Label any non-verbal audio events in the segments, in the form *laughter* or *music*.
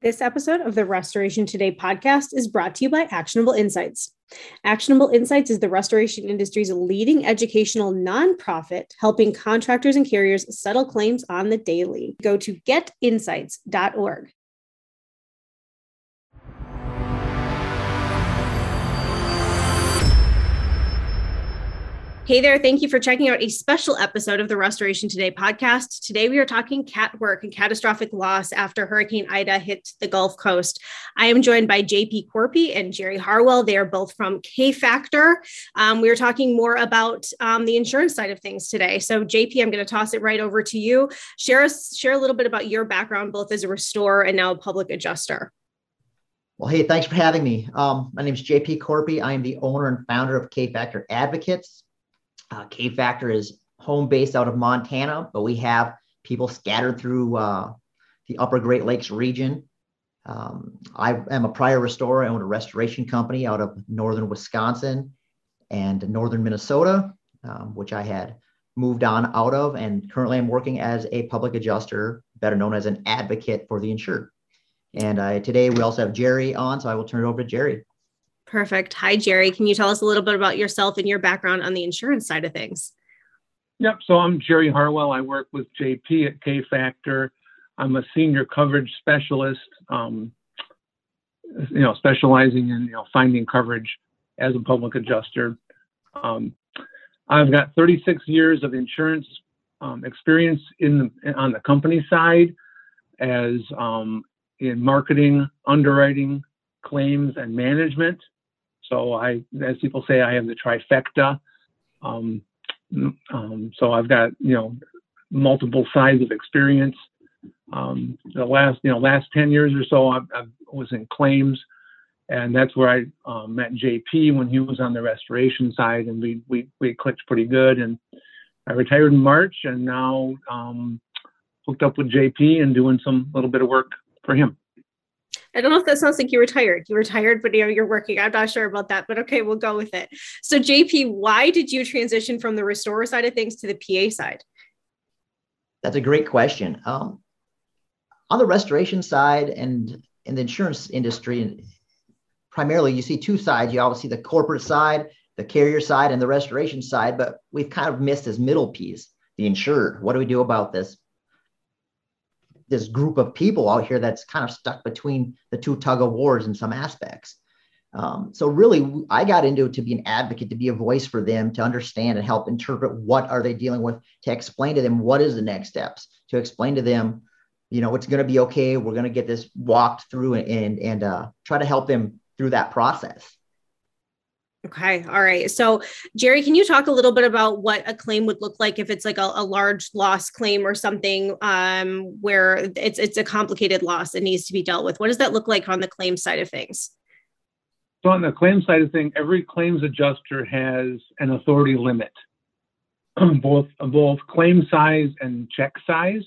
This episode of the Restoration Today podcast is brought to you by Actionable Insights. Actionable Insights is the restoration industry's leading educational nonprofit helping contractors and carriers settle claims on the daily. Go to getinsights.org. Hey there, thank you for checking out a special episode of the Restoration Today podcast. Today we are talking cat work and catastrophic loss after Hurricane Ida hit the Gulf Coast. I am joined by JP Corpy and Jerry Harwell. They are both from K Factor. Um, we are talking more about um, the insurance side of things today. So, JP, I'm going to toss it right over to you. Share us, share a little bit about your background, both as a restorer and now a public adjuster. Well, hey, thanks for having me. Um, my name is JP Corpy. I am the owner and founder of K Factor Advocates. Uh, K Factor is home based out of Montana, but we have people scattered through uh, the upper Great Lakes region. Um, I am a prior restorer. I own a restoration company out of northern Wisconsin and northern Minnesota, um, which I had moved on out of. And currently I'm working as a public adjuster, better known as an advocate for the insured. And uh, today we also have Jerry on, so I will turn it over to Jerry. Perfect. Hi, Jerry. Can you tell us a little bit about yourself and your background on the insurance side of things? Yep. So I'm Jerry Harwell. I work with JP at K Factor. I'm a senior coverage specialist, um, you know, specializing in you know finding coverage as a public adjuster. Um, I've got 36 years of insurance um, experience in the, on the company side, as um, in marketing, underwriting, claims, and management. So I, as people say, I have the trifecta. Um, um, so I've got you know multiple sides of experience. Um, the last you know last ten years or so, I, I was in claims, and that's where I um, met JP when he was on the restoration side, and we we we clicked pretty good. And I retired in March, and now um, hooked up with JP and doing some little bit of work for him. I don't know if that sounds like you retired. You retired, but you know, you're working. I'm not sure about that, but okay, we'll go with it. So, JP, why did you transition from the restorer side of things to the PA side? That's a great question. Um, on the restoration side and in the insurance industry, primarily you see two sides. You obviously see the corporate side, the carrier side, and the restoration side, but we've kind of missed this middle piece, the insured. What do we do about this? This group of people out here that's kind of stuck between the two tug of wars in some aspects. Um, so really, I got into it to be an advocate, to be a voice for them, to understand and help interpret what are they dealing with, to explain to them what is the next steps, to explain to them, you know, it's going to be okay. We're going to get this walked through and and, uh, try to help them through that process. Okay. All right. So, Jerry, can you talk a little bit about what a claim would look like if it's like a, a large loss claim or something um, where it's it's a complicated loss that needs to be dealt with? What does that look like on the claim side of things? So, on the claim side of things, every claims adjuster has an authority limit, *clears throat* both both claim size and check size,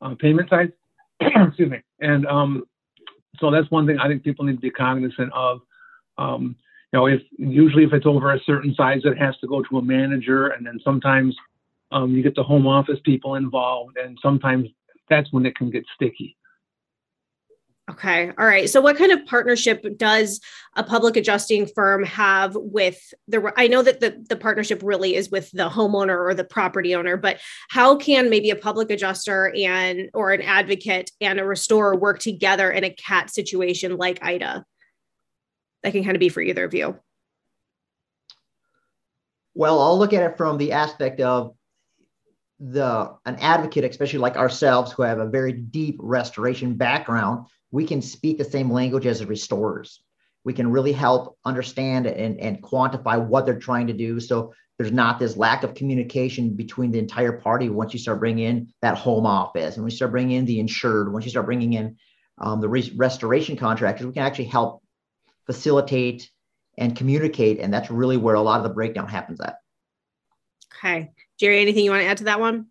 uh, payment size. *clears throat* Excuse me. And um, so that's one thing I think people need to be cognizant of. Um, you know, if usually if it's over a certain size, it has to go to a manager, and then sometimes um, you get the home office people involved, and sometimes that's when it can get sticky. Okay. All right. So, what kind of partnership does a public adjusting firm have with the? I know that the, the partnership really is with the homeowner or the property owner, but how can maybe a public adjuster and or an advocate and a restorer work together in a cat situation like Ida? That can kind of be for either of you? Well, I'll look at it from the aspect of the an advocate, especially like ourselves, who have a very deep restoration background. We can speak the same language as the restorers. We can really help understand and, and quantify what they're trying to do. So there's not this lack of communication between the entire party once you start bringing in that home office and we start bringing in the insured, once you start bringing in um, the re- restoration contractors, we can actually help facilitate, and communicate. And that's really where a lot of the breakdown happens at. Okay. Jerry, anything you want to add to that one?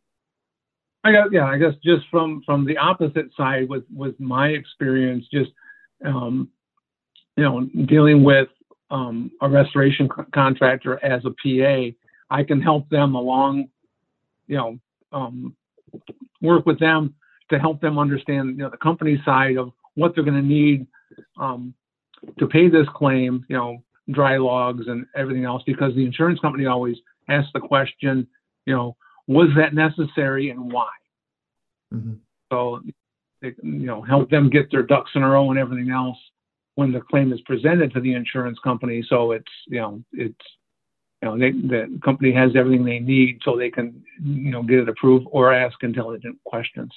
I guess, yeah, I guess just from from the opposite side with with my experience, just um, you know, dealing with um, a restoration co- contractor as a PA, I can help them along, you know, um, work with them to help them understand, you know, the company side of what they're going to need um, to pay this claim, you know, dry logs and everything else, because the insurance company always asks the question, you know, was that necessary and why? Mm-hmm. So, they, you know, help them get their ducks in a row and everything else when the claim is presented to the insurance company. So it's, you know, it's, you know, they, the company has everything they need so they can, you know, get it approved or ask intelligent questions.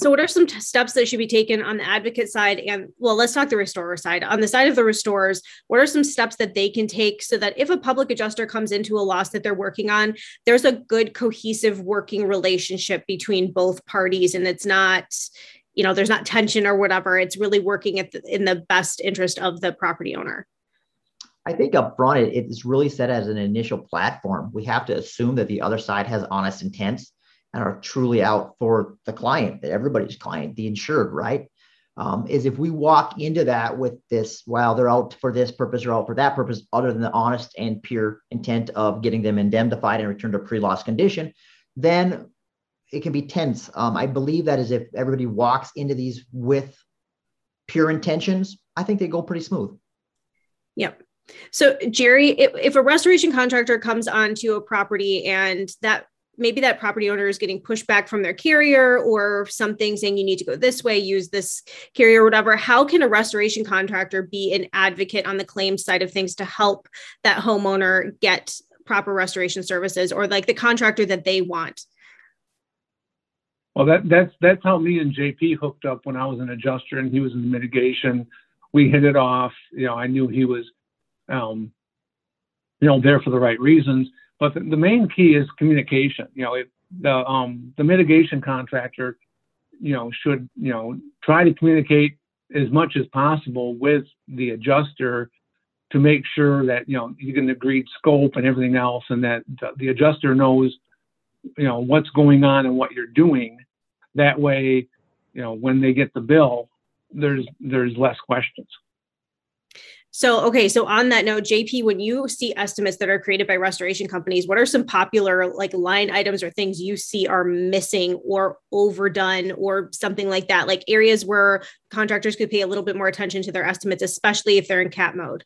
So, what are some t- steps that should be taken on the advocate side? And well, let's talk the restorer side. On the side of the restorers, what are some steps that they can take so that if a public adjuster comes into a loss that they're working on, there's a good cohesive working relationship between both parties and it's not, you know, there's not tension or whatever. It's really working at the, in the best interest of the property owner. I think up front, it's really set as an initial platform. We have to assume that the other side has honest intents are truly out for the client, everybody's client, the insured, right? Um, is if we walk into that with this, well, they're out for this purpose or out for that purpose, other than the honest and pure intent of getting them indemnified and returned to pre-loss condition, then it can be tense. Um, I believe that is if everybody walks into these with pure intentions, I think they go pretty smooth. Yep. So Jerry, if, if a restoration contractor comes onto a property and that maybe that property owner is getting pushback from their carrier or something saying you need to go this way, use this carrier, whatever. How can a restoration contractor be an advocate on the claims side of things to help that homeowner get proper restoration services or like the contractor that they want? Well, that, that's that's how me and JP hooked up when I was an adjuster and he was in mitigation. We hit it off. You know, I knew he was, um, you know, there for the right reasons but the, the main key is communication. You know, the um, the mitigation contractor, you know, should you know try to communicate as much as possible with the adjuster to make sure that you know you can agree scope and everything else, and that the, the adjuster knows you know what's going on and what you're doing. That way, you know, when they get the bill, there's there's less questions. So, okay. So on that note, JP, when you see estimates that are created by restoration companies, what are some popular like line items or things you see are missing or overdone or something like that? Like areas where contractors could pay a little bit more attention to their estimates, especially if they're in CAT mode.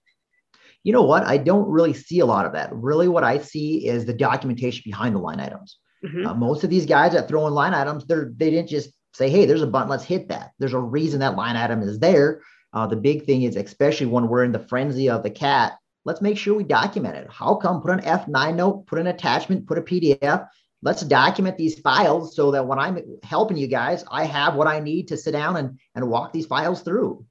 You know what? I don't really see a lot of that. Really, what I see is the documentation behind the line items. Mm-hmm. Uh, most of these guys that throw in line items, they're they didn't just say, "Hey, there's a button, let's hit that." There's a reason that line item is there uh, the big thing is, especially when we're in the frenzy of the cat, let's make sure we document it. How come? Put an F9 note, put an attachment, put a PDF. Let's document these files so that when I'm helping you guys, I have what I need to sit down and, and walk these files through.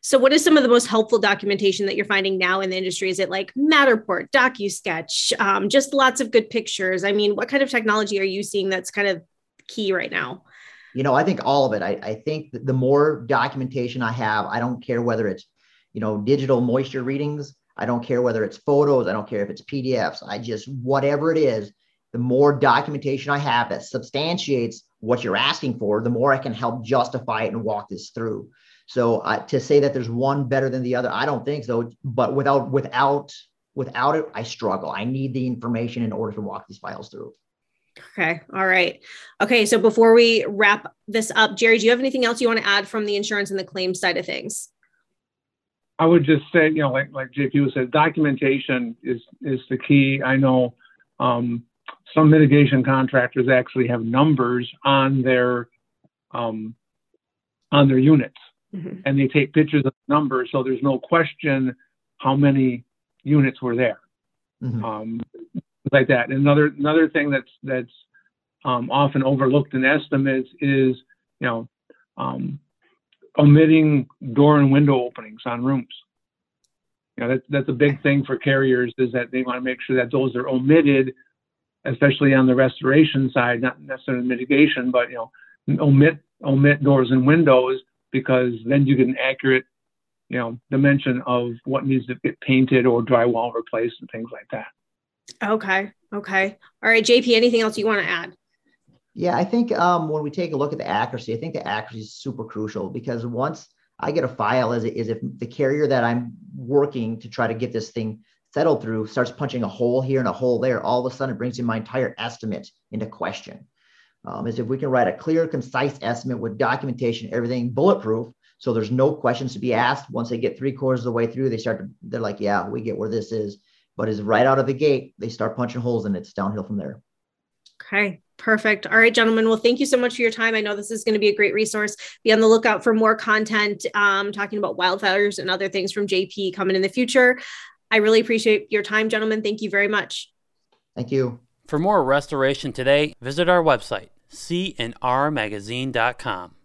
So, what is some of the most helpful documentation that you're finding now in the industry? Is it like Matterport, DocuSketch, um, just lots of good pictures? I mean, what kind of technology are you seeing that's kind of key right now? You know, I think all of it. I, I think the more documentation I have, I don't care whether it's, you know, digital moisture readings. I don't care whether it's photos. I don't care if it's PDFs. I just, whatever it is, the more documentation I have that substantiates what you're asking for, the more I can help justify it and walk this through. So uh, to say that there's one better than the other, I don't think so. But without, without, without it, I struggle. I need the information in order to walk these files through. Okay. All right. Okay. So before we wrap this up, Jerry, do you have anything else you want to add from the insurance and the claims side of things? I would just say, you know, like like JP said, documentation is is the key. I know um, some mitigation contractors actually have numbers on their um, on their units, mm-hmm. and they take pictures of numbers, so there's no question how many units were there. Mm-hmm. Um, like that. And another another thing that's that's um, often overlooked in estimates is you know um, omitting door and window openings on rooms. You know that's that's a big thing for carriers is that they want to make sure that those are omitted, especially on the restoration side, not necessarily mitigation, but you know omit omit doors and windows because then you get an accurate you know dimension of what needs to get painted or drywall replaced and things like that. Okay. Okay. All right, JP, anything else you want to add? Yeah, I think um, when we take a look at the accuracy, I think the accuracy is super crucial because once I get a file as, is if the carrier that I'm working to try to get this thing settled through starts punching a hole here and a hole there, all of a sudden it brings in my entire estimate into question. um, is if we can write a clear, concise estimate with documentation, everything bulletproof, so there's no questions to be asked. Once they get three quarters of the way through, they start to, they're like, yeah, we get where this is. But is right out of the gate, they start punching holes and it's downhill from there. Okay, perfect. All right, gentlemen. Well, thank you so much for your time. I know this is going to be a great resource. Be on the lookout for more content um, talking about wildfires and other things from JP coming in the future. I really appreciate your time, gentlemen. Thank you very much. Thank you. For more restoration today, visit our website, cnrmagazine.com.